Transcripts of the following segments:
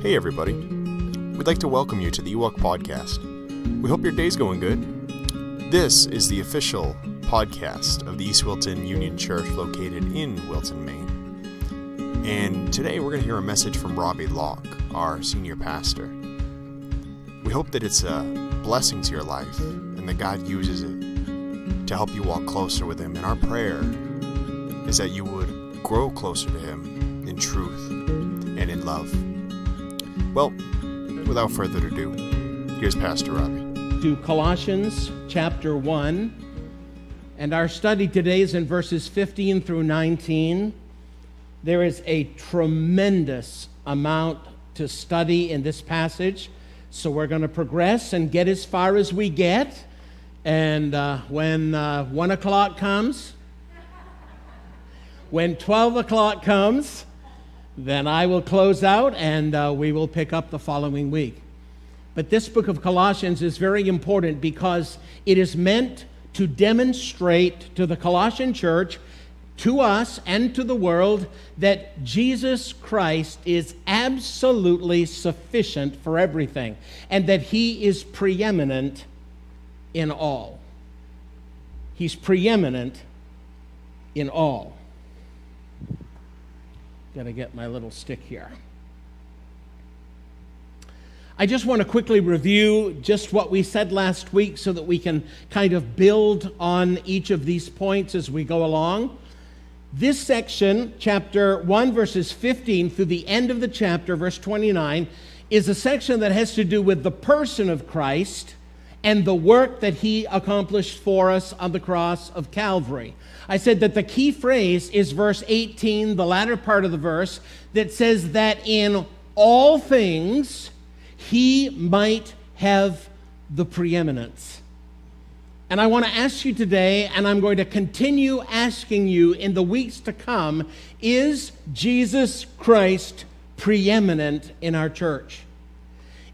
Hey, everybody. We'd like to welcome you to the Ewok Podcast. We hope your day's going good. This is the official podcast of the East Wilton Union Church located in Wilton, Maine. And today we're going to hear a message from Robbie Locke, our senior pastor. We hope that it's a blessing to your life and that God uses it to help you walk closer with Him. And our prayer is that you would grow closer to Him in truth and in love. Well, without further ado, here's Pastor Robbie. to Colossians chapter 1. And our study today is in verses 15 through 19. There is a tremendous amount to study in this passage. So we're going to progress and get as far as we get. And uh, when uh, 1 o'clock comes, when 12 o'clock comes, then I will close out and uh, we will pick up the following week. But this book of Colossians is very important because it is meant to demonstrate to the Colossian church, to us, and to the world that Jesus Christ is absolutely sufficient for everything and that he is preeminent in all. He's preeminent in all. Got to get my little stick here. I just want to quickly review just what we said last week so that we can kind of build on each of these points as we go along. This section, chapter 1, verses 15 through the end of the chapter, verse 29, is a section that has to do with the person of Christ and the work that he accomplished for us on the cross of Calvary. I said that the key phrase is verse 18, the latter part of the verse, that says that in all things he might have the preeminence. And I want to ask you today, and I'm going to continue asking you in the weeks to come is Jesus Christ preeminent in our church?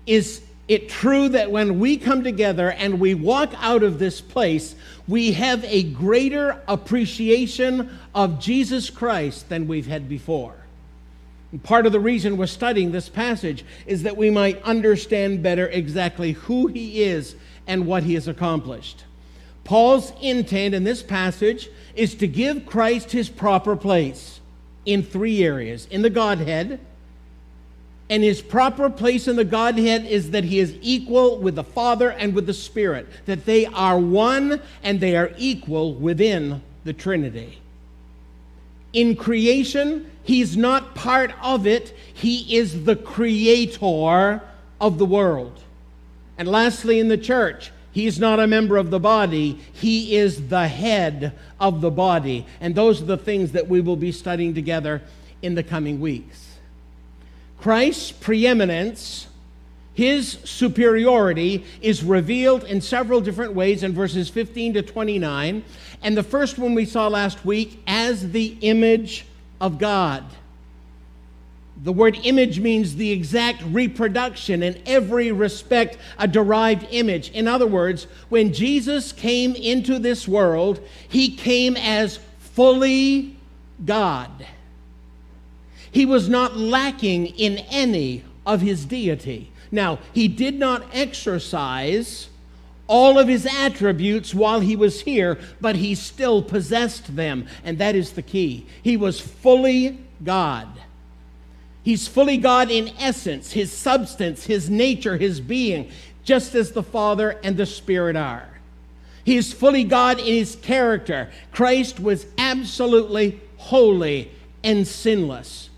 Is it true that when we come together and we walk out of this place, we have a greater appreciation of Jesus Christ than we've had before? And part of the reason we're studying this passage is that we might understand better exactly who he is and what he has accomplished. Paul's intent in this passage is to give Christ his proper place in three areas in the Godhead. And his proper place in the Godhead is that he is equal with the Father and with the Spirit, that they are one and they are equal within the Trinity. In creation, he's not part of it, he is the creator of the world. And lastly, in the church, He's not a member of the body, he is the head of the body. And those are the things that we will be studying together in the coming weeks. Christ's preeminence, his superiority, is revealed in several different ways in verses 15 to 29. And the first one we saw last week as the image of God. The word image means the exact reproduction in every respect, a derived image. In other words, when Jesus came into this world, he came as fully God. He was not lacking in any of his deity. Now, he did not exercise all of his attributes while he was here, but he still possessed them, and that is the key. He was fully God. He's fully God in essence, his substance, his nature, his being, just as the Father and the Spirit are. He is fully God in his character. Christ was absolutely holy and sinless.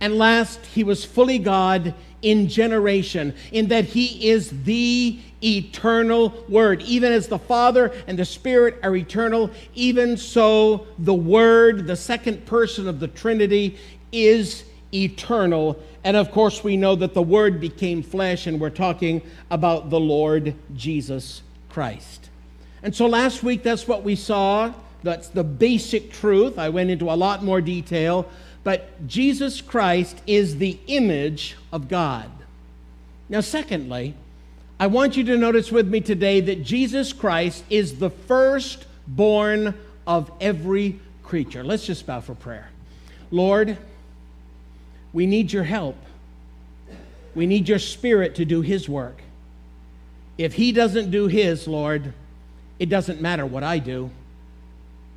And last, he was fully God in generation, in that he is the eternal Word. Even as the Father and the Spirit are eternal, even so the Word, the second person of the Trinity, is eternal. And of course, we know that the Word became flesh, and we're talking about the Lord Jesus Christ. And so last week, that's what we saw. That's the basic truth. I went into a lot more detail. But Jesus Christ is the image of God. Now, secondly, I want you to notice with me today that Jesus Christ is the firstborn of every creature. Let's just bow for prayer. Lord, we need your help. We need your Spirit to do His work. If He doesn't do His, Lord, it doesn't matter what I do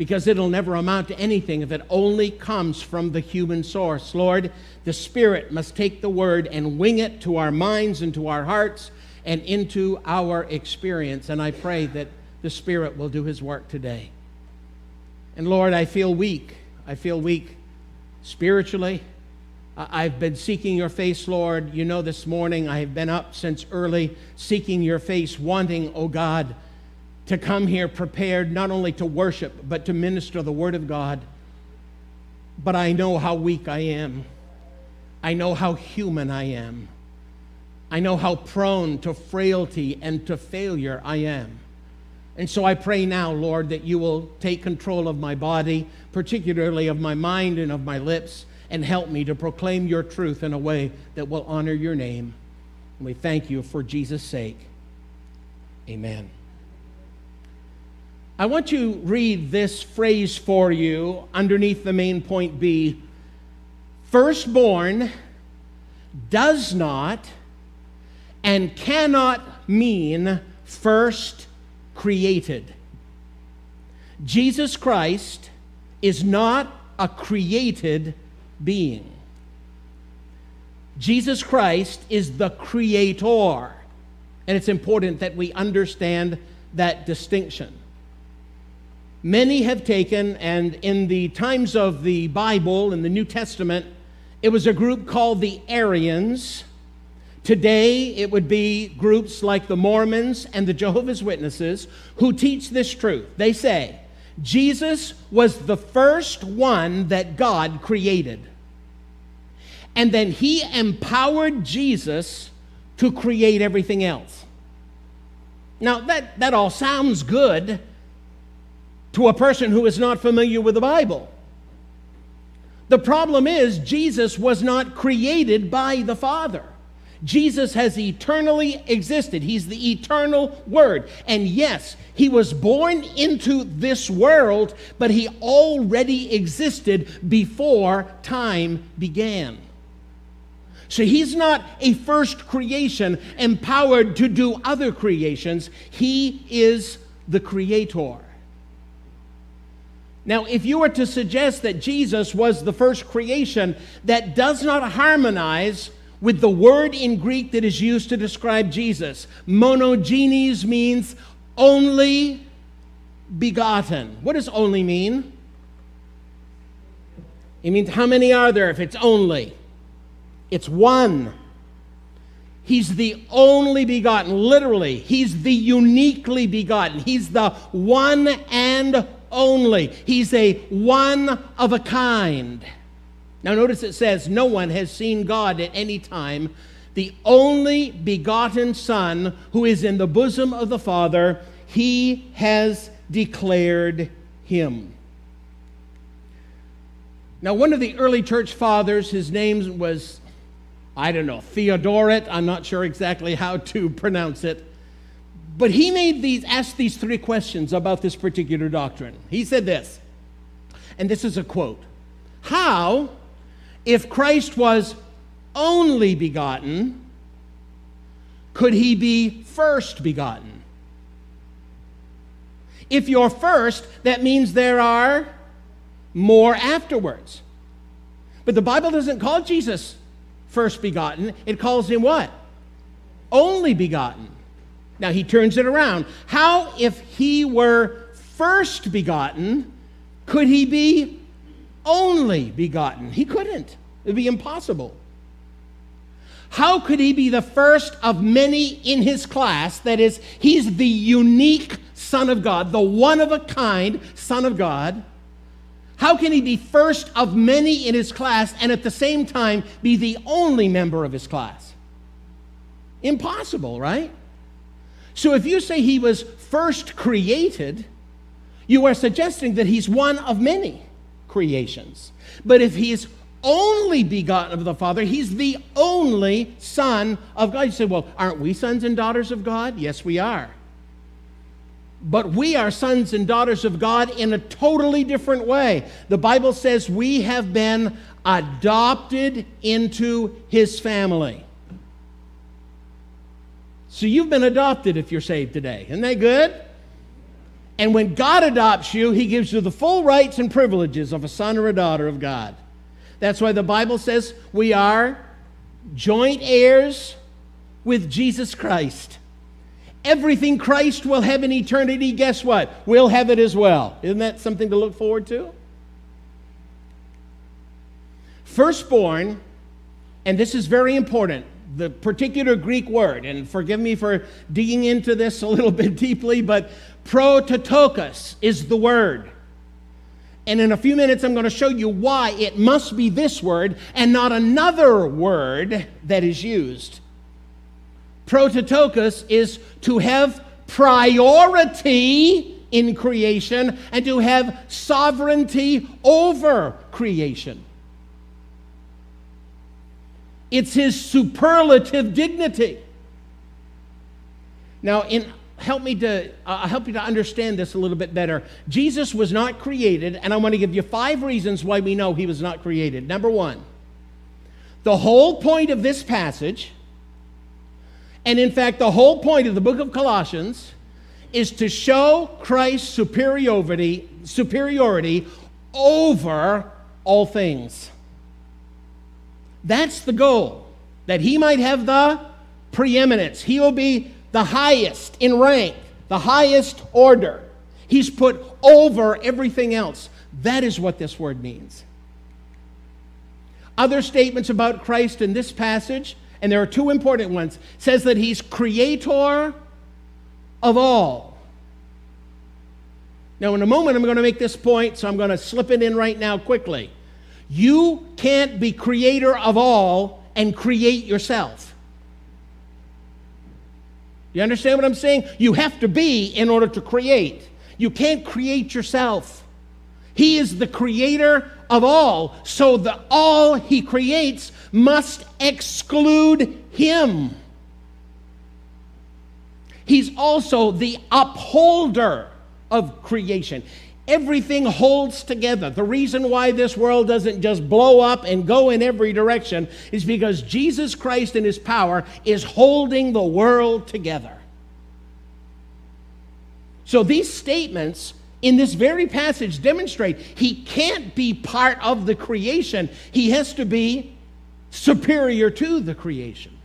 because it'll never amount to anything if it only comes from the human source. Lord, the Spirit must take the word and wing it to our minds and to our hearts and into our experience. And I pray that the Spirit will do His work today. And Lord, I feel weak. I feel weak spiritually. I've been seeking your face, Lord. You know, this morning I have been up since early seeking your face, wanting, oh God, to come here prepared not only to worship, but to minister the Word of God. But I know how weak I am. I know how human I am. I know how prone to frailty and to failure I am. And so I pray now, Lord, that you will take control of my body, particularly of my mind and of my lips, and help me to proclaim your truth in a way that will honor your name. And we thank you for Jesus' sake. Amen. I want to read this phrase for you underneath the main point B. Firstborn does not and cannot mean first created. Jesus Christ is not a created being. Jesus Christ is the creator. And it's important that we understand that distinction. Many have taken, and in the times of the Bible, in the New Testament, it was a group called the Arians. Today, it would be groups like the Mormons and the Jehovah's Witnesses who teach this truth. They say, Jesus was the first one that God created. And then he empowered Jesus to create everything else. Now, that, that all sounds good to a person who is not familiar with the Bible. The problem is, Jesus was not created by the Father. Jesus has eternally existed. He's the eternal Word. And yes, he was born into this world, but he already existed before time began. So he's not a first creation empowered to do other creations, he is the creator. Now, if you were to suggest that Jesus was the first creation, that does not harmonize with the word in Greek that is used to describe Jesus. Monogenes means only begotten. What does only mean? It means how many are there if it's only? It's one. He's the only begotten, literally. He's the uniquely begotten. He's the one and only. He's a one of a kind. Now, notice it says, No one has seen God at any time. The only begotten Son who is in the bosom of the Father, he has declared him. Now, one of the early church fathers, his name was, I don't know, Theodoret. I'm not sure exactly how to pronounce it. But he made these, asked these three questions about this particular doctrine. He said this, and this is a quote How, if Christ was only begotten, could he be first begotten? If you're first, that means there are more afterwards. But the Bible doesn't call Jesus first begotten, it calls him what? Only begotten. Now he turns it around. How, if he were first begotten, could he be only begotten? He couldn't. It would be impossible. How could he be the first of many in his class? That is, he's the unique Son of God, the one of a kind Son of God. How can he be first of many in his class and at the same time be the only member of his class? Impossible, right? So if you say he was first created, you are suggesting that he's one of many creations. But if he's only begotten of the Father, he's the only Son of God. You say, well, aren't we sons and daughters of God? Yes, we are. But we are sons and daughters of God in a totally different way. The Bible says we have been adopted into his family. So you've been adopted if you're saved today. Isn't that good? And when God adopts you, He gives you the full rights and privileges of a son or a daughter of God. That's why the Bible says we are joint heirs with Jesus Christ. Everything Christ will have in eternity, guess what? We'll have it as well. Isn't that something to look forward to? Firstborn, and this is very important, the particular Greek word, and forgive me for digging into this a little bit deeply, but prototokos is the word. And in a few minutes, I'm going to show you why it must be this word and not another word that is used. Prototokos is to have priority in creation and to have sovereignty over creation. It's his superlative dignity. Now, in help me to uh, help you to understand this a little bit better. Jesus was not created, and I want to give you five reasons why we know he was not created. Number one, the whole point of this passage, and in fact, the whole point of the book of Colossians, is to show Christ's superiority, superiority over all things. That's the goal, that he might have the preeminence. He will be the highest in rank, the highest order. He's put over everything else. That is what this word means. Other statements about Christ in this passage, and there are two important ones, says that he's creator of all. Now, in a moment, I'm going to make this point, so I'm going to slip it in right now quickly. You can't be creator of all and create yourself. You understand what I'm saying? You have to be in order to create. You can't create yourself. He is the creator of all, so the all he creates must exclude him. He's also the upholder of creation. Everything holds together. The reason why this world doesn't just blow up and go in every direction is because Jesus Christ in his power is holding the world together. So these statements in this very passage demonstrate he can't be part of the creation, he has to be superior to the creation.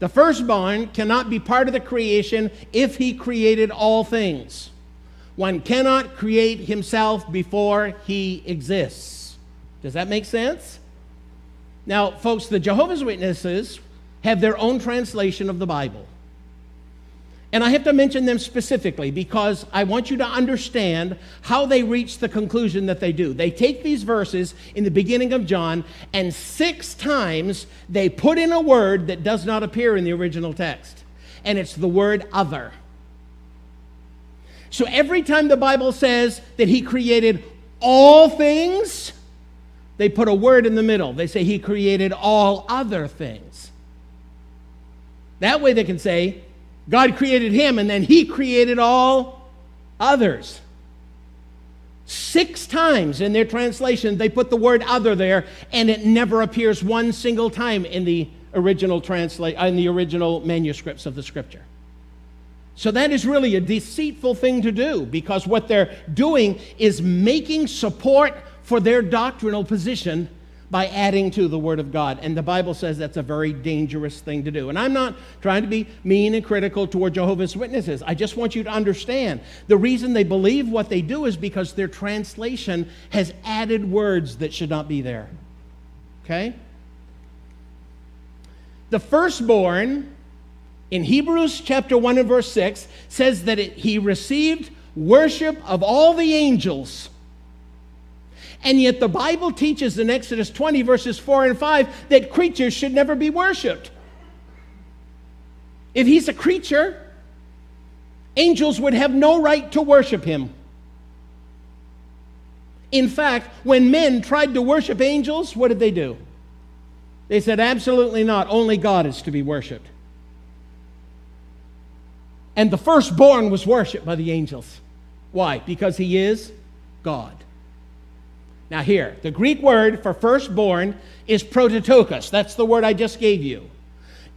The firstborn cannot be part of the creation if he created all things. One cannot create himself before he exists. Does that make sense? Now, folks, the Jehovah's Witnesses have their own translation of the Bible. And I have to mention them specifically because I want you to understand how they reach the conclusion that they do. They take these verses in the beginning of John, and six times they put in a word that does not appear in the original text, and it's the word other. So every time the Bible says that He created all things, they put a word in the middle. They say He created all other things. That way they can say, God created him and then he created all others. Six times in their translation, they put the word other there, and it never appears one single time in the original translate in the original manuscripts of the scripture. So that is really a deceitful thing to do because what they're doing is making support for their doctrinal position by adding to the Word of God. And the Bible says that's a very dangerous thing to do. And I'm not trying to be mean and critical toward Jehovah's Witnesses. I just want you to understand the reason they believe what they do is because their translation has added words that should not be there. Okay? The firstborn in Hebrews chapter 1 and verse 6 says that it, he received worship of all the angels and yet the Bible teaches in Exodus 20, verses 4 and 5, that creatures should never be worshiped. If he's a creature, angels would have no right to worship him. In fact, when men tried to worship angels, what did they do? They said, absolutely not. Only God is to be worshiped. And the firstborn was worshiped by the angels. Why? Because he is God. Now, here, the Greek word for firstborn is prototokos. That's the word I just gave you.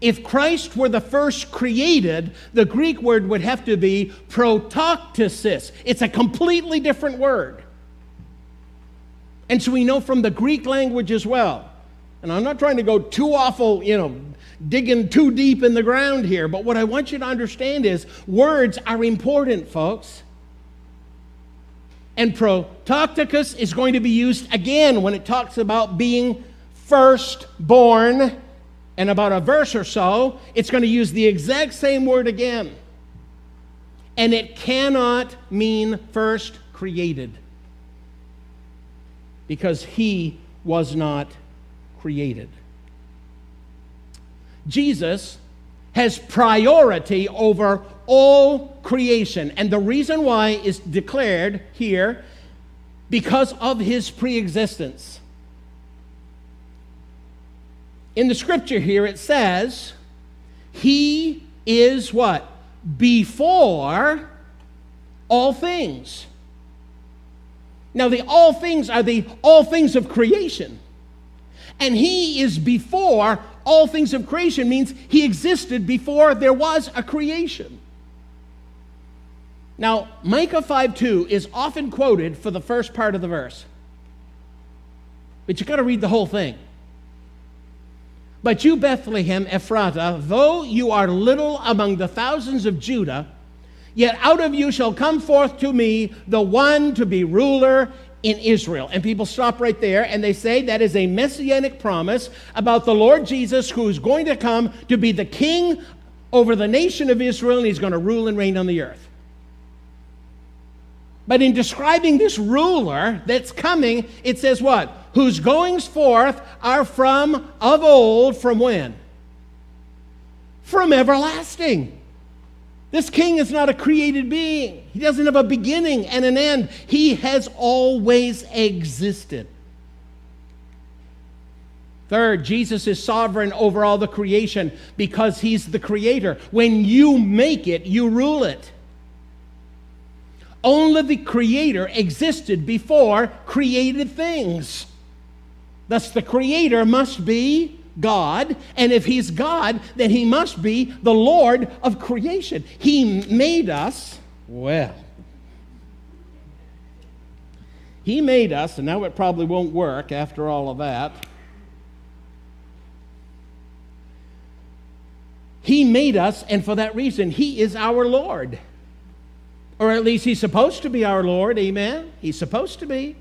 If Christ were the first created, the Greek word would have to be protoktesis. It's a completely different word. And so we know from the Greek language as well. And I'm not trying to go too awful, you know, digging too deep in the ground here, but what I want you to understand is words are important, folks. And protoktikos is going to be used again when it talks about being firstborn. And about a verse or so, it's going to use the exact same word again. And it cannot mean first created because he was not created. Jesus has priority over all creation. And the reason why is declared here because of his preexistence. In the scripture here, it says, He is what? Before all things. Now, the all things are the all things of creation. And He is before all things of creation means He existed before there was a creation. Now, Micah 5 2 is often quoted for the first part of the verse. But you've got to read the whole thing. But you, Bethlehem Ephratah, though you are little among the thousands of Judah, yet out of you shall come forth to me the one to be ruler in Israel. And people stop right there and they say that is a messianic promise about the Lord Jesus who is going to come to be the king over the nation of Israel and he's going to rule and reign on the earth. But in describing this ruler that's coming, it says what? Whose goings forth are from of old, from when? From everlasting. This king is not a created being. He doesn't have a beginning and an end. He has always existed. Third, Jesus is sovereign over all the creation because he's the creator. When you make it, you rule it. Only the Creator existed before created things. Thus, the Creator must be God, and if He's God, then He must be the Lord of creation. He made us, well, He made us, and now it probably won't work after all of that. He made us, and for that reason, He is our Lord. Or at least he's supposed to be our Lord. Amen? He's supposed to be.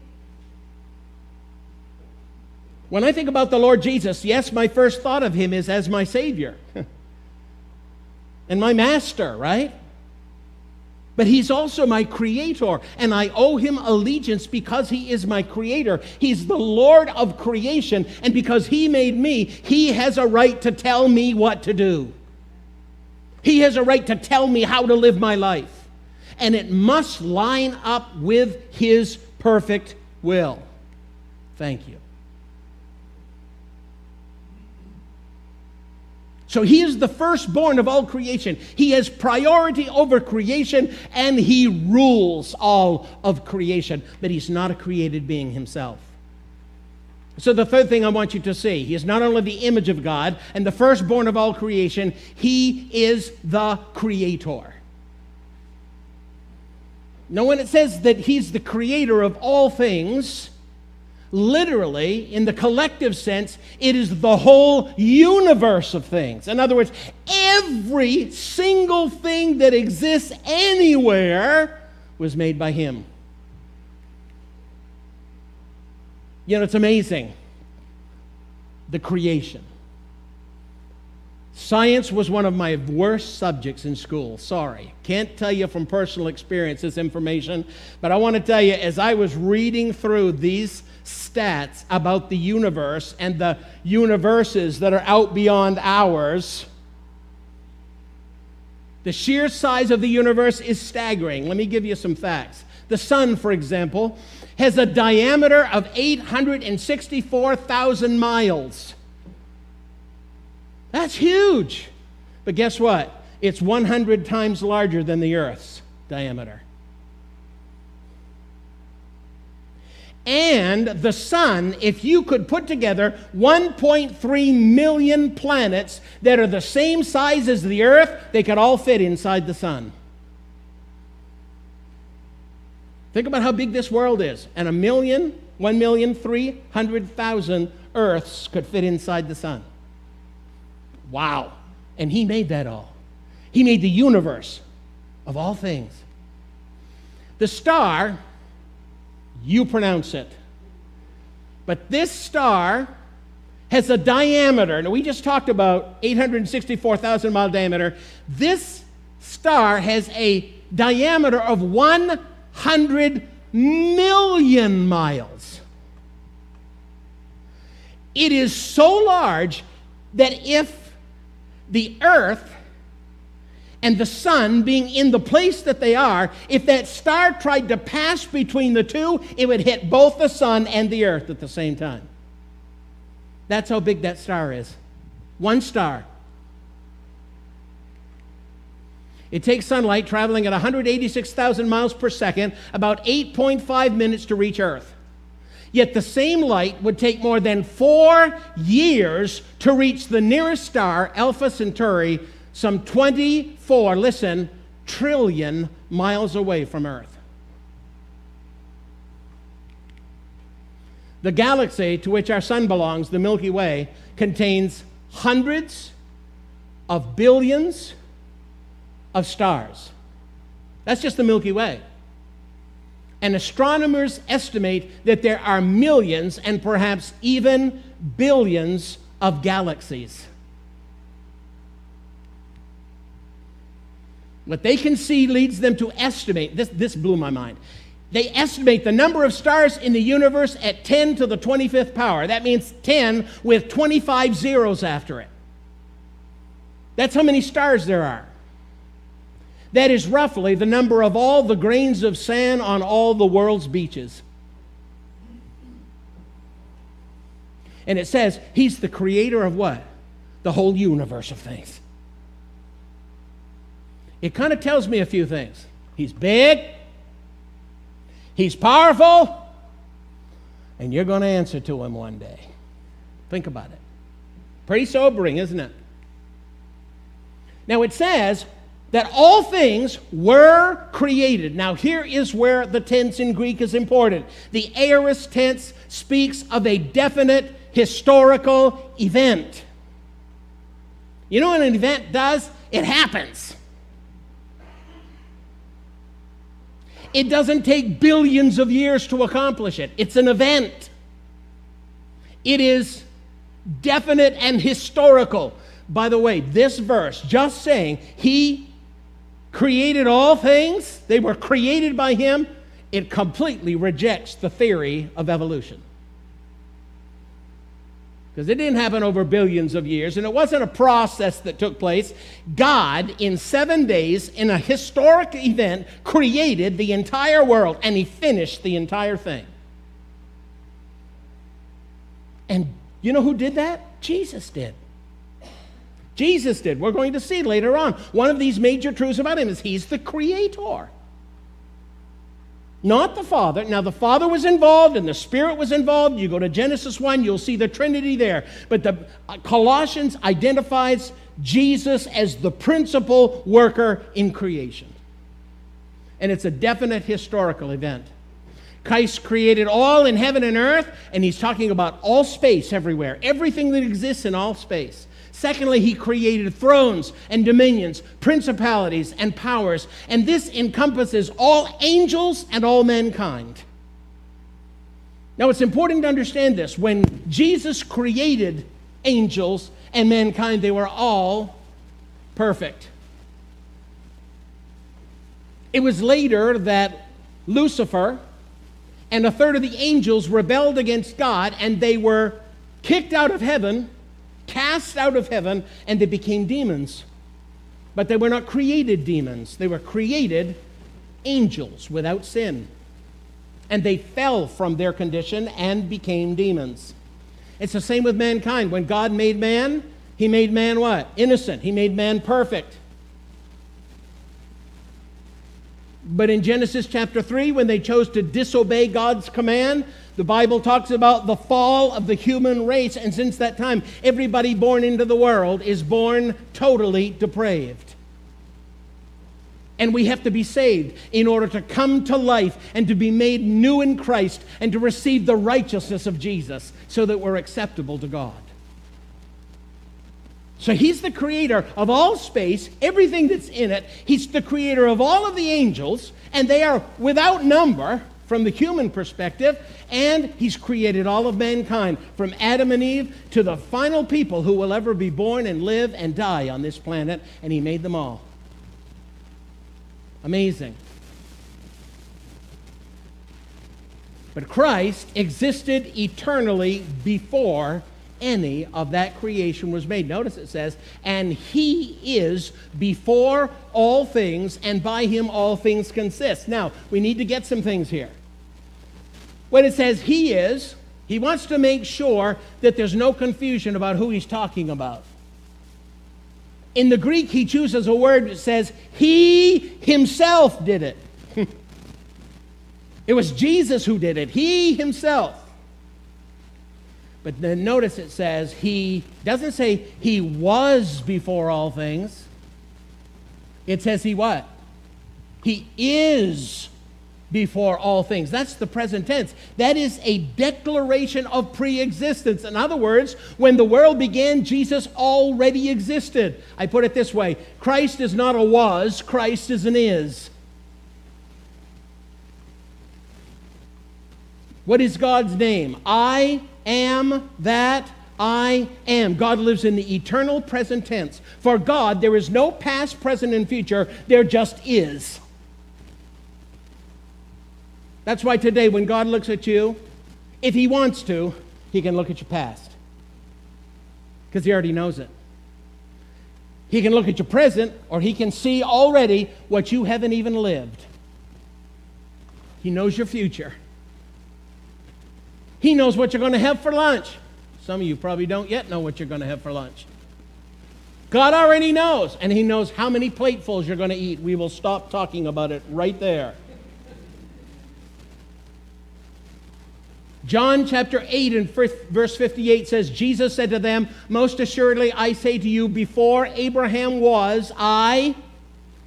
When I think about the Lord Jesus, yes, my first thought of him is as my Savior and my Master, right? But he's also my creator, and I owe him allegiance because he is my creator. He's the Lord of creation, and because he made me, he has a right to tell me what to do. He has a right to tell me how to live my life and it must line up with His perfect will. Thank you. So he is the firstborn of all creation. He has priority over creation and he rules all of creation, but he's not a created being himself. So, the third thing I want you to see, he is not only the image of God and the firstborn of all creation, he is the creator. Now, when it says that he's the creator of all things, literally, in the collective sense, it is the whole universe of things. In other words, every single thing that exists anywhere was made by him. You know, it's amazing. The creation. Science was one of my worst subjects in school. Sorry. Can't tell you from personal experience this information, but I want to tell you as I was reading through these stats about the universe and the universes that are out beyond ours, the sheer size of the universe is staggering. Let me give you some facts. The sun, for example, has a diameter of 864,000 miles. That's huge. But guess what? It's 100 times larger than the Earth's diameter. and the sun, if you could put together 1.3 million planets that are the same size as the earth, they could all fit inside the sun. Think about how big this world is. And a million, 1,300,000 earths could fit inside the sun. Wow. And he made that all. He made the universe of all things. The star, you pronounce it. But this star has a diameter. Now, we just talked about 864,000 mile diameter. This star has a diameter of 100 million miles. It is so large that if the earth and the sun being in the place that they are, if that star tried to pass between the two, it would hit both the sun and the earth at the same time. That's how big that star is. One star. It takes sunlight traveling at 186,000 miles per second, about 8.5 minutes to reach Earth. Yet the same light would take more than four years to reach the nearest star, Alpha Centauri, some 24, listen, trillion miles away from Earth. The galaxy to which our sun belongs, the Milky Way, contains hundreds of billions of stars. That's just the Milky Way. And astronomers estimate that there are millions and perhaps even billions of galaxies. What they can see leads them to estimate, this, this blew my mind. They estimate the number of stars in the universe at 10 to the 25th power. That means 10 with 25 zeros after it. That's how many stars there are. That is roughly the number of all the grains of sand on all the world's beaches. And it says he's the creator of what? The whole universe of things it kind of tells me a few things. He's big, he's powerful, and you're going to answer to him one day. Think about it. Pretty sobering, isn't it? Now it says that all things were created. Now, here is where the tense in Greek is important. The aorist tense speaks of a definite historical event. You know what an event does? It happens. It doesn't take billions of years to accomplish it, it's an event. It is definite and historical. By the way, this verse, just saying He created all things, they were created by Him, it completely rejects the theory of evolution because it didn't happen over billions of years and it wasn't a process that took place. God, in seven days, in a historic event, created the entire world and He finished the entire thing. And you know who did that? Jesus did. Jesus did. We're going to see later on. One of these major truths about Him is He's the creator not the Father. Now, the Father was involved and the Spirit was involved. You go to Genesis 1, you'll see the Trinity there. But the uh, Colossians identifies Jesus as the principal worker in creation. And it's a definite historical event. Christ created all in heaven and earth, and he's talking about all space everywhere, everything that exists in all space. Secondly, he created thrones and dominions, principalities and powers, and this encompasses all angels and all mankind. Now, it's important to understand this. When Jesus created angels and mankind, they were all perfect. It was later that Lucifer and a third of the angels rebelled against God and they were kicked out of heaven cast out of heaven, and they became demons. But they were not created demons, they were created angels without sin. And they fell from their condition and became demons. It's the same with mankind. When God made man, he made man what? Innocent. He made man perfect. But in Genesis chapter 3, when they chose to disobey God's command, the Bible talks about the fall of the human race, and since that time, everybody born into the world is born totally depraved. And we have to be saved in order to come to life and to be made new in Christ and to receive the righteousness of Jesus so that we're acceptable to God. So he's the creator of all space, everything that's in it. He's the creator of all of the angels, and they are without number from the human perspective. And he's created all of mankind from Adam and Eve to the final people who will ever be born and live and die on this planet, and he made them all. Amazing. But Christ existed eternally before any of that creation was made. Notice it says, and he is before all things, and by him all things consist. Now, we need to get some things here. When it says he is, he wants to make sure that there's no confusion about who he's talking about. In the Greek, he chooses a word that says, He himself did it. it was Jesus who did it, He himself. But then notice it says, He doesn't say He was before all things. It says He what? He is before all things. That's the present tense. That is a declaration of pre existence. In other words, when the world began, Jesus already existed. I put it this way Christ is not a was, Christ is an is. What is God's name? I am that I am. God lives in the eternal present tense. For God, there is no past, present, and future, there just is. That's why today, when God looks at you, if He wants to, He can look at your past. Because He already knows it. He can look at your present, or He can see already what you haven't even lived. He knows your future. He knows what you're going to have for lunch. Some of you probably don't yet know what you're going to have for lunch. God already knows, and He knows how many platefuls you're going to eat. We will stop talking about it right there. John chapter 8 and verse 58 says, Jesus said to them, Most assuredly I say to you, before Abraham was, I.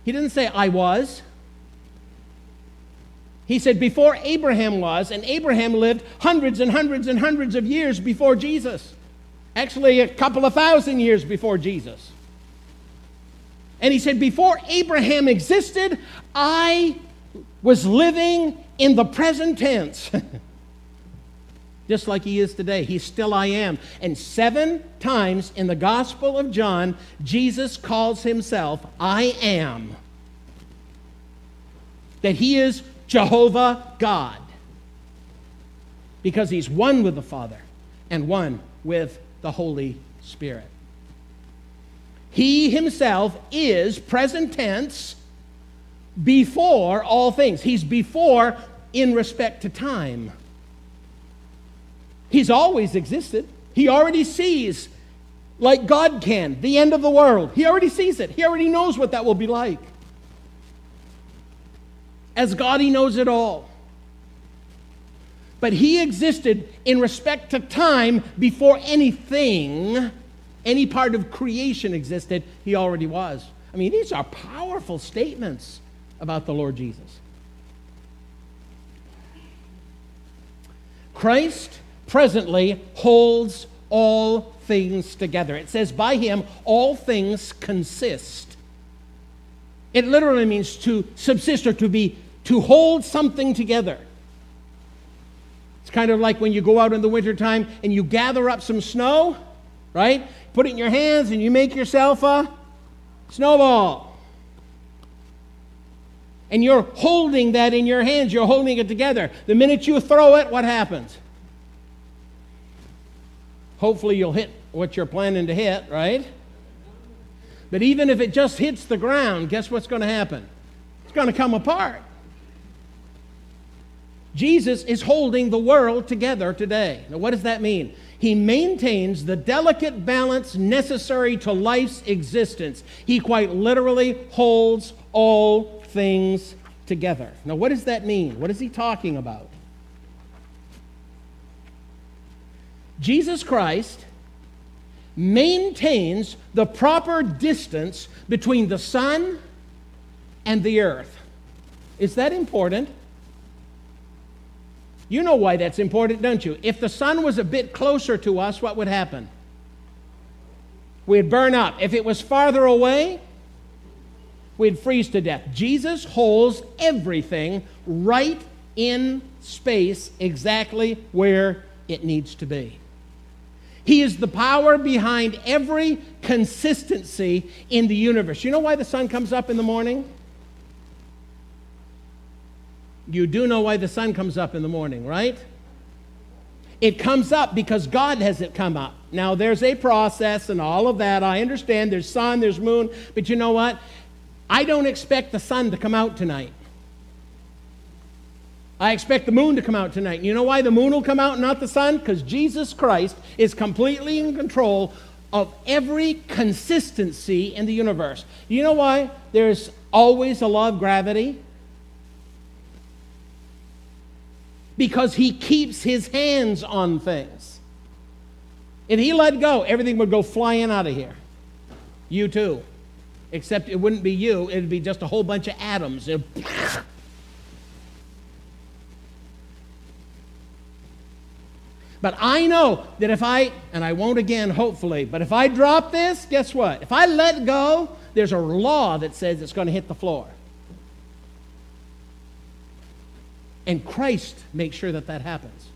He didn't say I was. He said, Before Abraham was, and Abraham lived hundreds and hundreds and hundreds of years before Jesus. Actually, a couple of thousand years before Jesus. And he said, Before Abraham existed, I was living in the present tense. just like he is today. He's still I am. And seven times in the Gospel of John, Jesus calls himself I am. That he is Jehovah God. Because he's one with the Father and one with the Holy Spirit. He himself is present tense before all things. He's before in respect to time. He's always existed. He already sees, like God can, the end of the world. He already sees it. He already knows what that will be like. As God, He knows it all. But He existed in respect to time before anything, any part of creation existed. He already was. I mean, these are powerful statements about the Lord Jesus. Christ presently holds all things together. It says, by him, all things consist. It literally means to subsist or to be, to hold something together. It's kind of like when you go out in the wintertime and you gather up some snow, right? Put it in your hands and you make yourself a snowball. And you're holding that in your hands, you're holding it together. The minute you throw it, what happens? Hopefully, you'll hit what you're planning to hit, right? But even if it just hits the ground, guess what's going to happen? It's going to come apart. Jesus is holding the world together today. Now, what does that mean? He maintains the delicate balance necessary to life's existence. He quite literally holds all things together. Now, what does that mean? What is he talking about? Jesus Christ maintains the proper distance between the sun and the earth. Is that important? You know why that's important, don't you? If the sun was a bit closer to us, what would happen? We'd burn up. If it was farther away, we'd freeze to death. Jesus holds everything right in space exactly where it needs to be. He is the power behind every consistency in the universe. You know why the sun comes up in the morning? You do know why the sun comes up in the morning, right? It comes up because God has it come up. Now, there's a process and all of that. I understand there's sun, there's moon, but you know what? I don't expect the sun to come out tonight. I expect the moon to come out tonight. You know why the moon will come out not the sun? Because Jesus Christ is completely in control of every consistency in the universe. You know why there's always a law of gravity? Because he keeps his hands on things. If he let go, everything would go flying out of here. You too. Except it wouldn't be you, it'd be just a whole bunch of atoms. But I know that if I, and I won't again, hopefully, but if I drop this, guess what? If I let go, there's a law that says it's going to hit the floor. And Christ makes sure that that happens.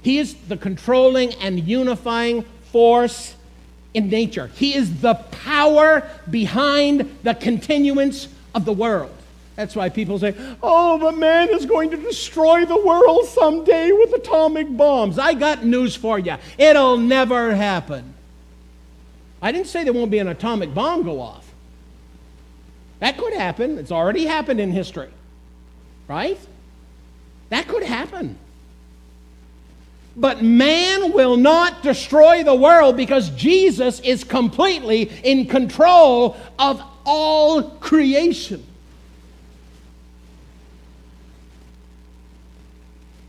He is the controlling and unifying force in nature, He is the power behind the continuance of the world. That's why people say, oh, the man is going to destroy the world someday with atomic bombs. I got news for you. It'll never happen. I didn't say there won't be an atomic bomb go off. That could happen. It's already happened in history. Right? That could happen. But man will not destroy the world because Jesus is completely in control of all creation.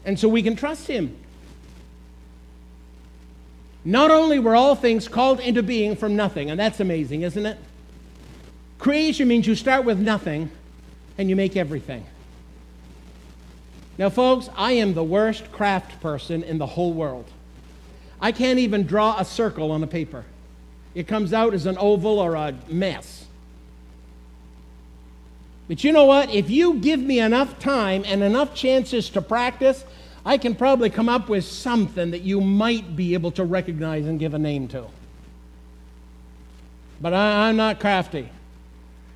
And so we can trust him. Not only were all things called into being from nothing, and that's amazing, isn't it? Creation means you start with nothing and you make everything. Now, folks, I am the worst craft person in the whole world. I can't even draw a circle on a paper, it comes out as an oval or a mess. But you know what? If you give me enough time and enough chances to practice, I can probably come up with something that you might be able to recognize and give a name to. But I, am not crafty.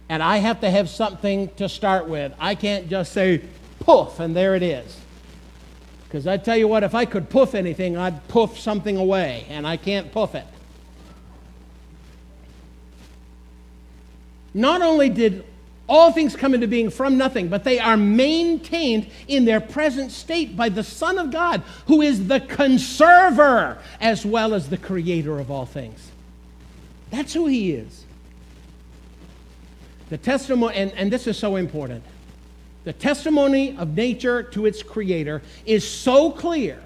And I have to have something to start with. I can't just say, poof, and there it is. Because I tell you what, if I could poof anything, I'd poof something away, and I can't poof it. Not only did all things come into being from nothing, but they are maintained in their present state by the Son of God, who is the conserver as well as the creator of all things. That's who he is. The testimony, and, and this is so important. The testimony of nature to its creator is so clear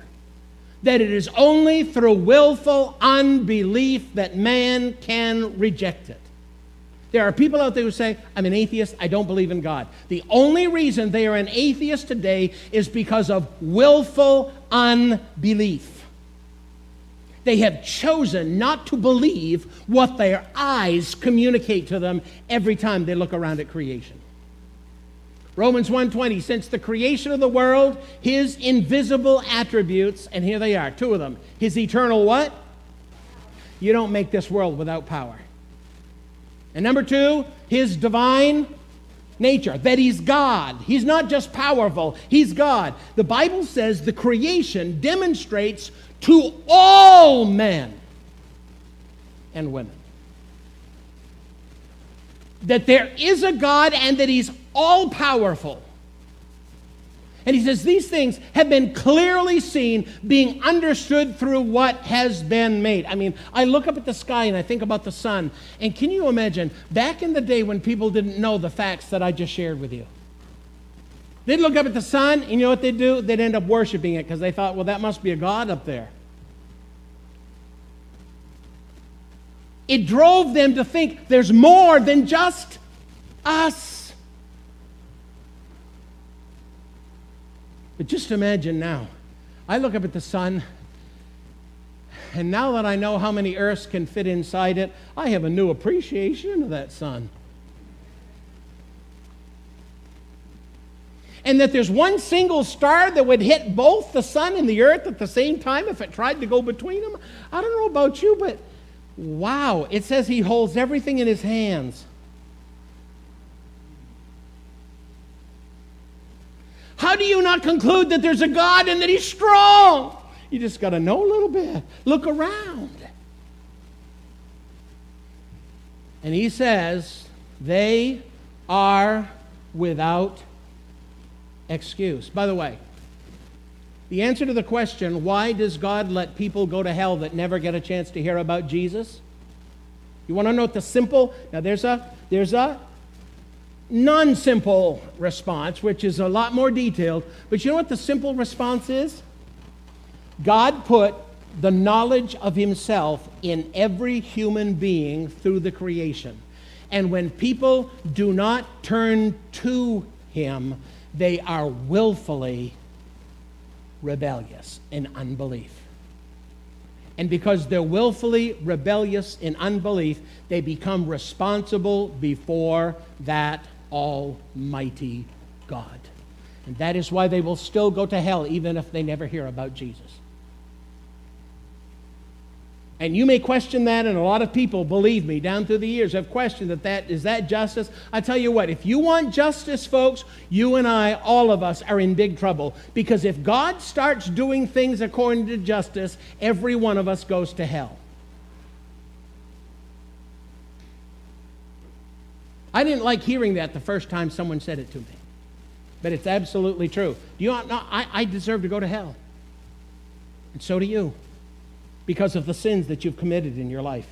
that it is only through willful unbelief that man can reject it. There are people out there who say, I'm an atheist, I don't believe in God. The only reason they are an atheist today is because of willful unbelief. They have chosen not to believe what their eyes communicate to them every time they look around at creation. Romans 1:20 since the creation of the world his invisible attributes and here they are two of them his eternal what you don't make this world without power and number two, his divine nature, that he's God. He's not just powerful, he's God. The Bible says the creation demonstrates to all men and women that there is a God and that he's all powerful. And he says these things have been clearly seen, being understood through what has been made. I mean, I look up at the sky and I think about the sun. And can you imagine back in the day when people didn't know the facts that I just shared with you? They'd look up at the sun, and you know what they'd do? They'd end up worshiping it because they thought, well, that must be a God up there. It drove them to think there's more than just us. But just imagine now. I look up at the sun, and now that I know how many Earths can fit inside it, I have a new appreciation of that sun. and that there's one single star that would hit both the sun and the earth at the same time if it tried to go between them. I don't know about you, but wow, it says he holds everything in his hands. How do you not conclude that there's a God and that he's strong? You just got to know a little bit. Look around. And he says, they are without excuse. By the way, the answer to the question, why does God let people go to hell that never get a chance to hear about Jesus? You want to know the simple? Now there's a there's a non-simple response, which is a lot more detailed. But you know what the simple response is? God put the knowledge of himself in every human being through the creation. And when people do not turn to him, they are willfully rebellious in unbelief. And because they're willfully rebellious in unbelief, they become responsible before that Almighty God. And that is why they will still go to hell even if they never hear about Jesus. And you may question that, and a lot of people, believe me, down through the years have questioned that, that is that justice? I tell you what, if you want justice, folks, you and I, all of us, are in big trouble. Because if God starts doing things according to justice, every one of us goes to hell. I didn't like hearing that the first time someone said it to me, but it's absolutely true. Do you know, I, I deserve to go to hell, and so do you because of the sins that you've committed in your life.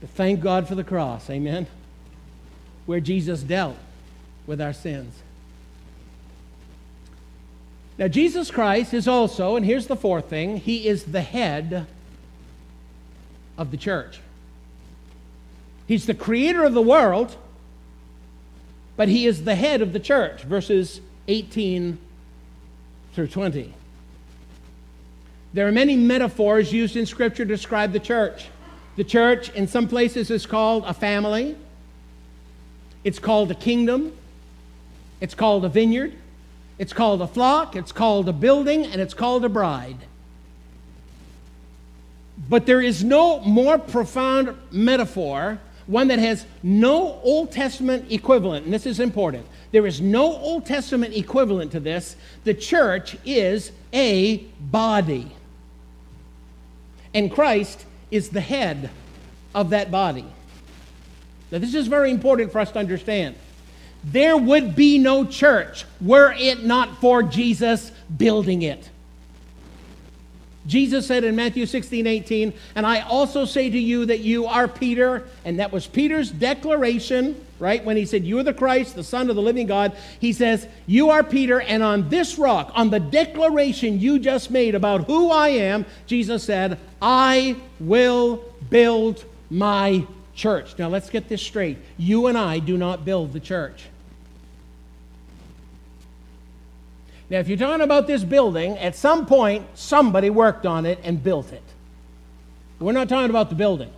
But thank God for the cross, amen? Where Jesus dealt with our sins. Now, Jesus Christ is also, and here's the fourth thing, he is the head of the church. He's the creator of the world, but he is the head of the church, verses 18 through 20. There are many metaphors used in Scripture to describe the church. The church, in some places, is called a family, it's called a kingdom, it's called a vineyard, it's called a flock, it's called a building, and it's called a bride. But there is no more profound metaphor, one that has no Old Testament equivalent, and this is important. There is no Old Testament equivalent to this. The church is a body. And Christ is the head of that body. Now, this is very important for us to understand. There would be no church were it not for Jesus building it. Jesus said in Matthew 16, 18, and I also say to you that you are Peter, and that was Peter's declaration, right? When he said, You are the Christ, the Son of the living God. He says, You are Peter, and on this rock, on the declaration you just made about who I am, Jesus said, I will build my church. Now let's get this straight. You and I do not build the church. Now, if you're talking about this building, at some point somebody worked on it and built it. We're not talking about the building.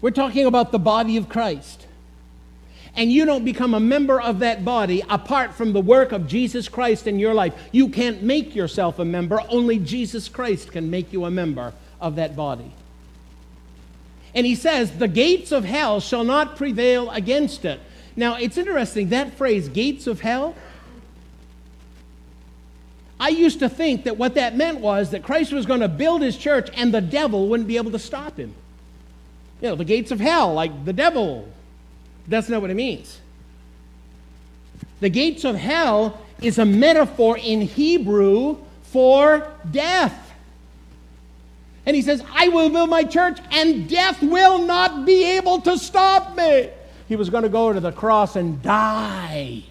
We're talking about the body of Christ. And you don't become a member of that body apart from the work of Jesus Christ in your life. You can't make yourself a member, only Jesus Christ can make you a member of that body. And he says, The gates of hell shall not prevail against it. Now, it's interesting, that phrase, gates of hell, I used to think that what that meant was that Christ was going to build his church and the devil wouldn't be able to stop him. You know, the gates of hell, like the devil. That's not what it means. The gates of hell is a metaphor in Hebrew for death. And he says, I will build my church, and death will not be able to stop me. He was going to go to the cross and die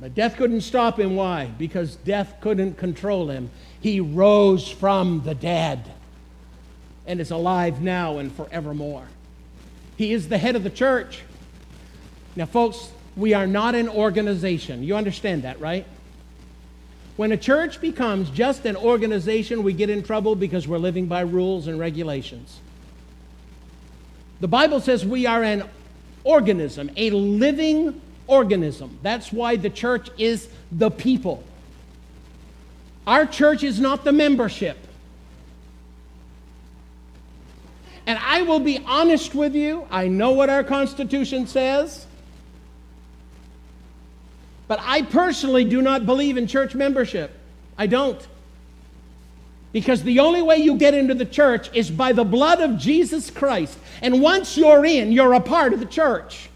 But death couldn't stop him. Why? Because death couldn't control him. He rose from the dead and is alive now and forevermore. He is the head of the church. Now, folks, we are not an organization. You understand that, right? When a church becomes just an organization, we get in trouble because we're living by rules and regulations. The Bible says we are an organism, a living organism. That's why the church is the people. Our church is not the membership. And I will be honest with you, I know what our Constitution says, but I personally do not believe in church membership. I don't. Because the only way you get into the church is by the blood of Jesus Christ. And once you're in, you're a part of the church.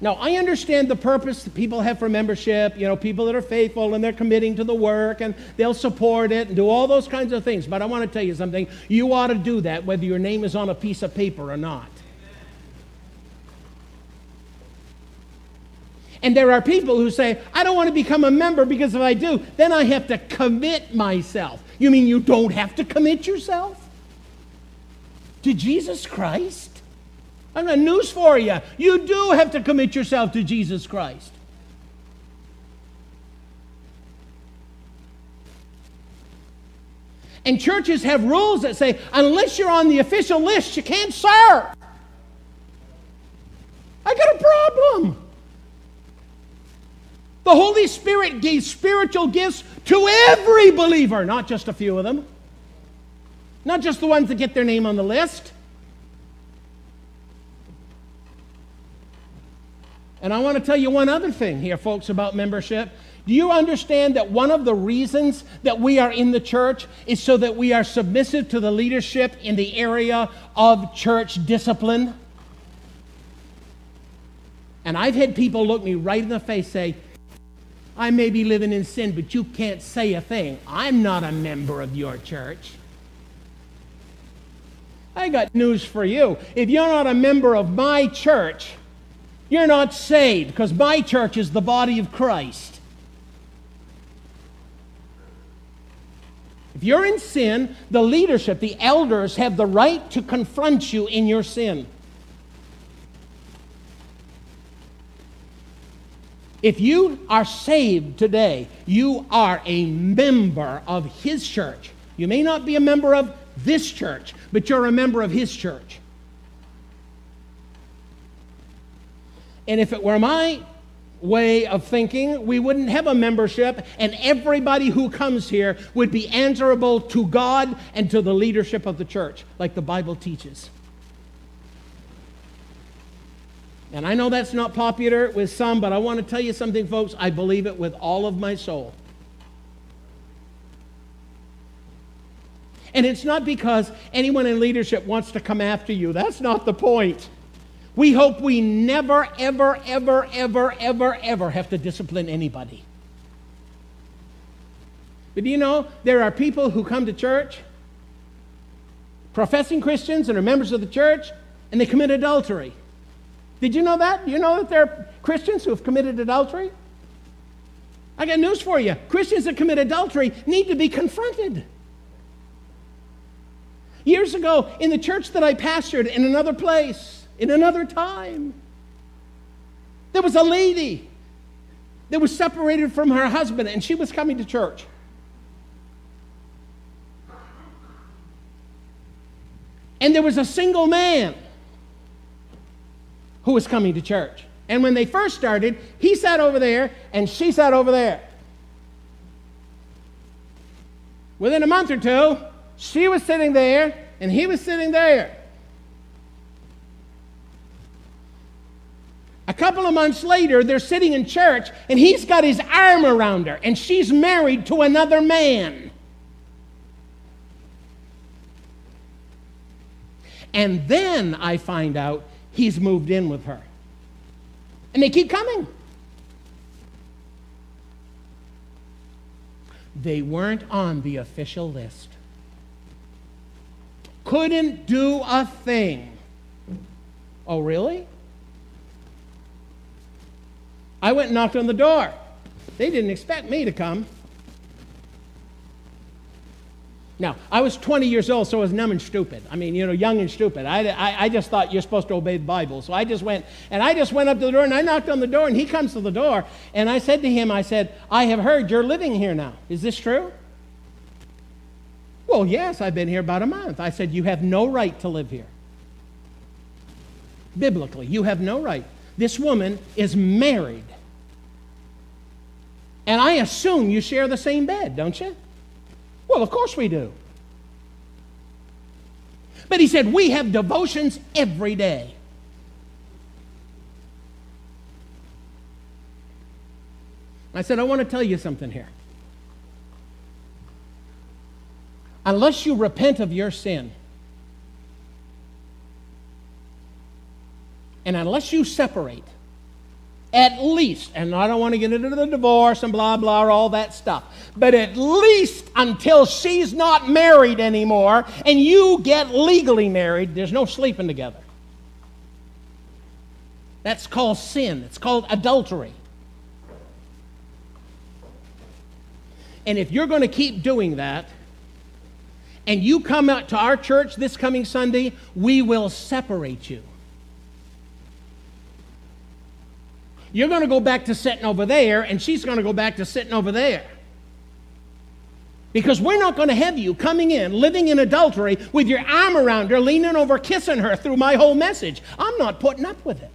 Now, I understand the purpose that people have for membership, you know, people that are faithful and they're committing to the work and they'll support it and do all those kinds of things. But I want to tell you something. You ought to do that whether your name is on a piece of paper or not. And there are people who say, I don't want to become a member because if I do, then I have to commit myself. You mean you don't have to commit yourself? To Jesus Christ? I've got news for you. You do have to commit yourself to Jesus Christ. And churches have rules that say, unless you're on the official list, you can't serve. I got a problem. The Holy Spirit gave spiritual gifts to every believer, not just a few of them, not just the ones that get their name on the list. And I want to tell you one other thing here, folks, about membership. Do you understand that one of the reasons that we are in the church is so that we are submissive to the leadership in the area of church discipline? And I've had people look me right in the face say, I may be living in sin, but you can't say a thing. I'm not a member of your church. I got news for you. If you're not a member of my church, you're not saved because my church is the body of Christ. If you're in sin, the leadership, the elders, have the right to confront you in your sin. If you are saved today, you are a member of His church. You may not be a member of this church, but you're a member of His church. And if it were my way of thinking, we wouldn't have a membership, and everybody who comes here would be answerable to God and to the leadership of the church, like the Bible teaches. And I know that's not popular with some, but I want to tell you something, folks. I believe it with all of my soul. And it's not because anyone in leadership wants to come after you. That's not the point. We hope we never, ever, ever, ever, ever, ever have to discipline anybody. But do you know there are people who come to church, professing Christians and are members of the church, and they commit adultery. Did you know that? You know that there are Christians who have committed adultery? I got news for you. Christians that commit adultery need to be confronted. Years ago, in the church that I pastored in another place, in another time, there was a lady that was separated from her husband and she was coming to church. And there was a single man who was coming to church. And when they first started, he sat over there and she sat over there. Within a month or two, she was sitting there and he was sitting there. A couple of months later, they're sitting in church and he's got his arm around her and she's married to another man. And then I find out he's moved in with her. And they keep coming. They weren't on the official list. Couldn't do a thing. Oh, really? I went and knocked on the door. They didn't expect me to come. Now, I was 20 years old, so I was numb and stupid. I mean, you know, young and stupid. I, I, I, just thought you're supposed to obey the Bible. So I just went, and I just went up to the door, and I knocked on the door, and he comes to the door, and I said to him, I said, I have heard you're living here now. Is this true? Well, yes, I've been here about a month. I said, You have no right to live here. Biblically, you have no right. This woman is married. And I assume you share the same bed, don't you? Well, of course we do. But he said, We have devotions every day. I said, I want to tell you something here. Unless you repent of your sin, and unless you separate, at least, and I don't want to get into the divorce and blah, blah, all that stuff, but at least until she's not married anymore and you get legally married, there's no sleeping together. That's called sin, it's called adultery. And if you're going to keep doing that, and you come out to our church this coming Sunday, we will separate you. You're going to go back to sitting over there, and she's going to go back to sitting over there. Because we're not going to have you coming in, living in adultery, with your arm around her, leaning over, kissing her through my whole message. I'm not putting up with it.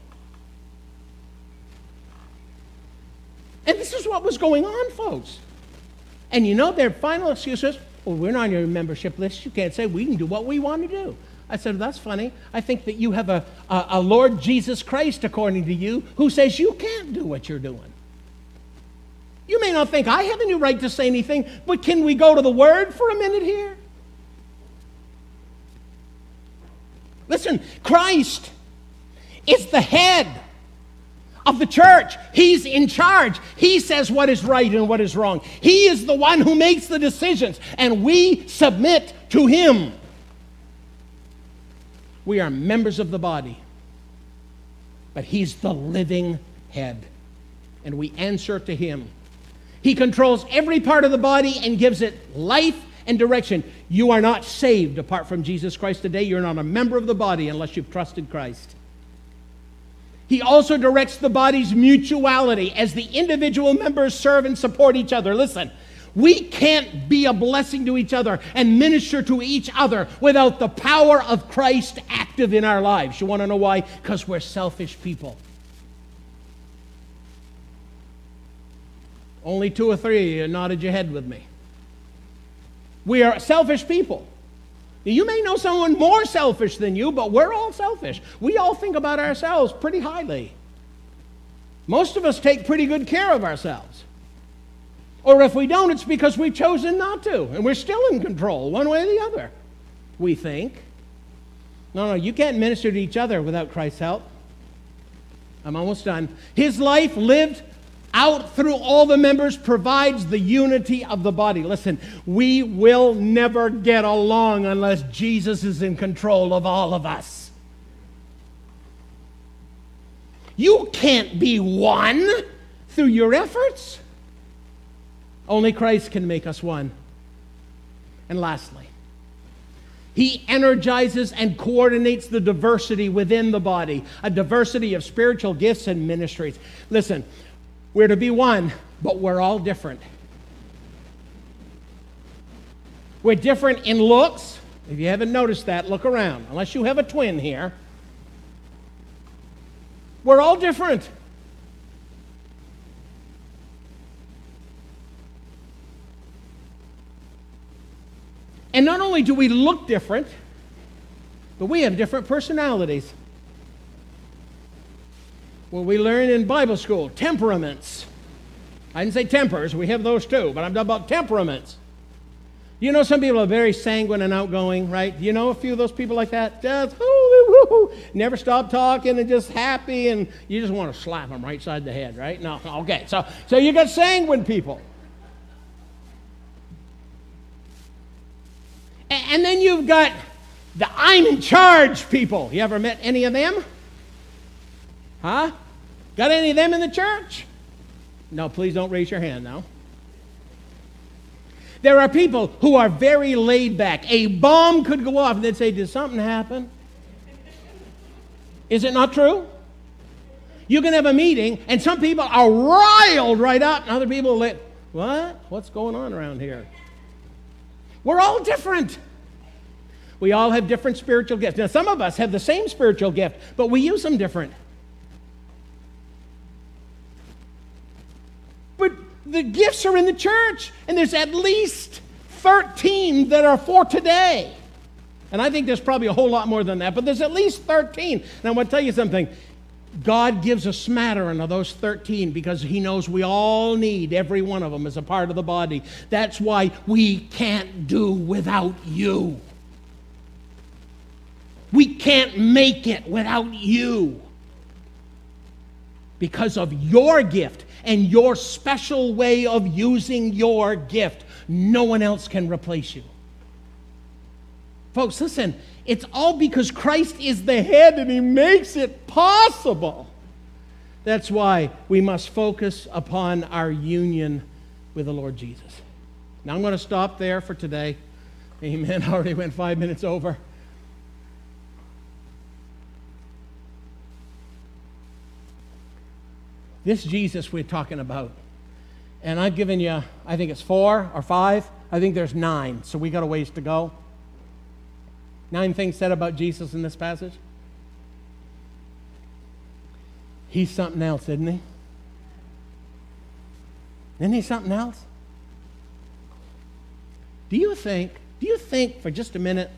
And this is what was going on, folks. And you know, their final excuse is, well, we're not on your membership list. You can't say we can do what we want to do. I said, That's funny. I think that you have a, a, a Lord Jesus Christ, according to you, who says you can't do what you're doing. You may not think I have any right to say anything, but can we go to the Word for a minute here? Listen, Christ is the head of the church. He's in charge. He says what is right and what is wrong. He is the one who makes the decisions, and we submit to Him. We are members of the body, but He's the living head, and we answer to Him. He controls every part of the body and gives it life and direction. You are not saved apart from Jesus Christ today. You're not a member of the body unless you've trusted Christ. He also directs the body's mutuality as the individual members serve and support each other. Listen, we can't be a blessing to each other and minister to each other without the power of Christ active in our lives. You want to know why? Because we're selfish people. Only two or three nodded your head with me. We are selfish people. You may know someone more selfish than you, but we're all selfish. We all think about ourselves pretty highly. Most of us take pretty good care of ourselves. Or if we don't, it's because we've chosen not to, and we're still in control, one way or the other, we think. No, no, you can't minister to each other without Christ's help. I'm almost done. His life lived out through all the members provides the unity of the body. Listen, we will never get along unless Jesus is in control of all of us. You can't be one through your efforts. Only Christ can make us one. And lastly, he energizes and coordinates the diversity within the body, a diversity of spiritual gifts and ministries. Listen, we're to be one, but we're all different. We're different in looks. If you haven't noticed that, look around. Unless you have a twin here, we're all different. And not only do we look different, but we have different personalities. Well, we learn in Bible school temperaments. I didn't say tempers, we have those too, but I'm talking about temperaments. You know, some people are very sanguine and outgoing, right? You know a few of those people like that? Just woo, woo, never stop talking and just happy, and you just want to slap them right side the head, right? No, okay. So, so you got sanguine people. And then you've got the I'm in charge people. You ever met any of them? Huh? Got any of them in the church? No, please don't raise your hand now. There are people who are very laid back. A bomb could go off and they'd say, Did something happen? Is it not true? You can have a meeting and some people are riled right up, and other people let, What? What's going on around here? We're all different. We all have different spiritual gifts. Now, some of us have the same spiritual gift, but we use them different. But the gifts are in the church, and there's at least 13 that are for today. And I think there's probably a whole lot more than that, but there's at least 13. And I want to tell you something. God gives a smattering of those 13 because He knows we all need every one of them as a part of the body. That's why we can't do without you. We can't make it without you because of your gift and your special way of using your gift. No one else can replace you. Folks, listen, it's all because Christ is the head and he makes it possible. That's why we must focus upon our union with the Lord Jesus. Now I'm going to stop there for today. Amen. I already went five minutes over. This Jesus we're talking about, and I've given you, I think it's four or five. I think there's nine, so we got a ways to go. Nine things said about Jesus in this passage. He's something else, isn't he? Isn't he something else? Do you think, do you think for just a minute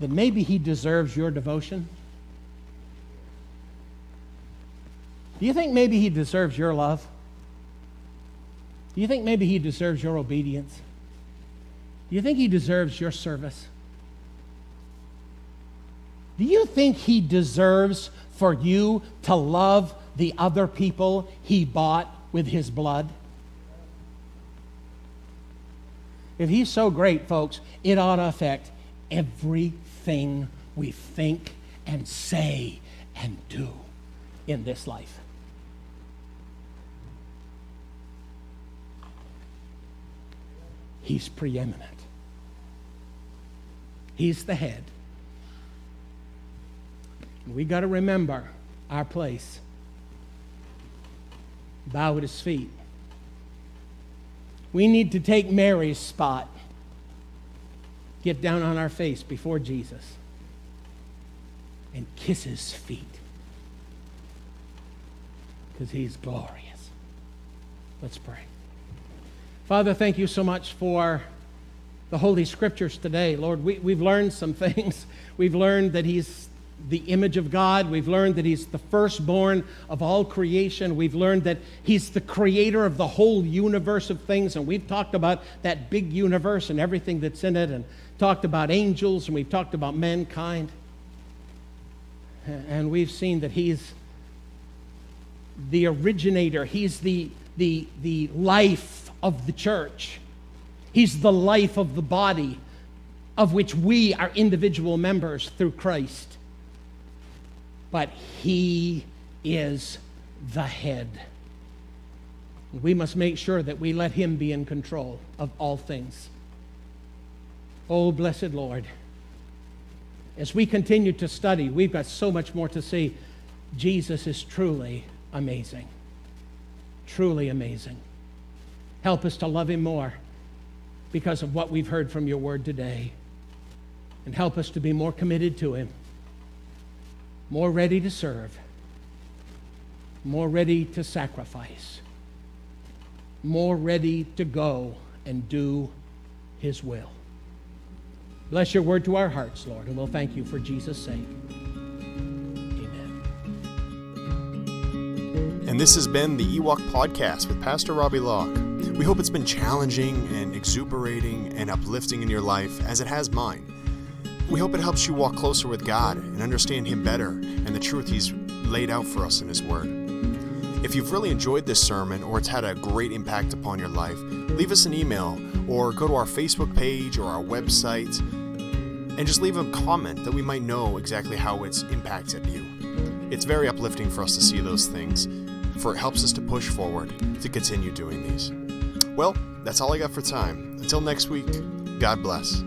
that maybe he deserves your devotion? Do you think maybe he deserves your love? Do you think maybe he deserves your obedience? Do you think he deserves your service? Do you think he deserves for you to love the other people he bought with his blood? If he's so great, folks, it ought to affect everything we think and say and do in this life. He's preeminent. He's the head. We got to remember our place. Bow at his feet. We need to take Mary's spot. Get down on our face before Jesus and kiss his feet because he's glorious. Let's pray. Father, thank you so much for the Holy Scriptures today. Lord, we, we've learned some things. We've learned that he's the image of God. We've learned that He's the firstborn of all creation. We've learned that He's the creator of the whole universe of things. And we've talked about that big universe and everything that's in it, and talked about angels, and we've talked about mankind. And we've seen that He's the originator, He's the, the, the life of the church, He's the life of the body. Of which we are individual members through Christ but he is the head. We must make sure that we let him be in control of all things. Oh, blessed Lord. As we continue to study, we've got so much more to see. Jesus is truly amazing. Truly amazing. Help us to love him more because of what we've heard from your word today. And help us to be more committed to him more ready to serve, more ready to sacrifice, more ready to go and do His will. Bless your word to our hearts, Lord, and we'll thank you for Jesus' sake. And this has been the Ewok Podcast with Pastor Robbie Locke. We hope it's been challenging and exuberating and uplifting in your life as it has mine. We hope it helps you walk closer with God and understand Him better and the truth He's laid out for us in His Word. If you've really enjoyed this sermon or it's had a great impact upon your life, leave us an email or go to our Facebook page or our website and just leave a comment that we might know exactly how it's impacted you. It's very uplifting for us to see those things. For it helps us to push forward to continue doing these. Well, that's all I got for time. Until next week, God bless.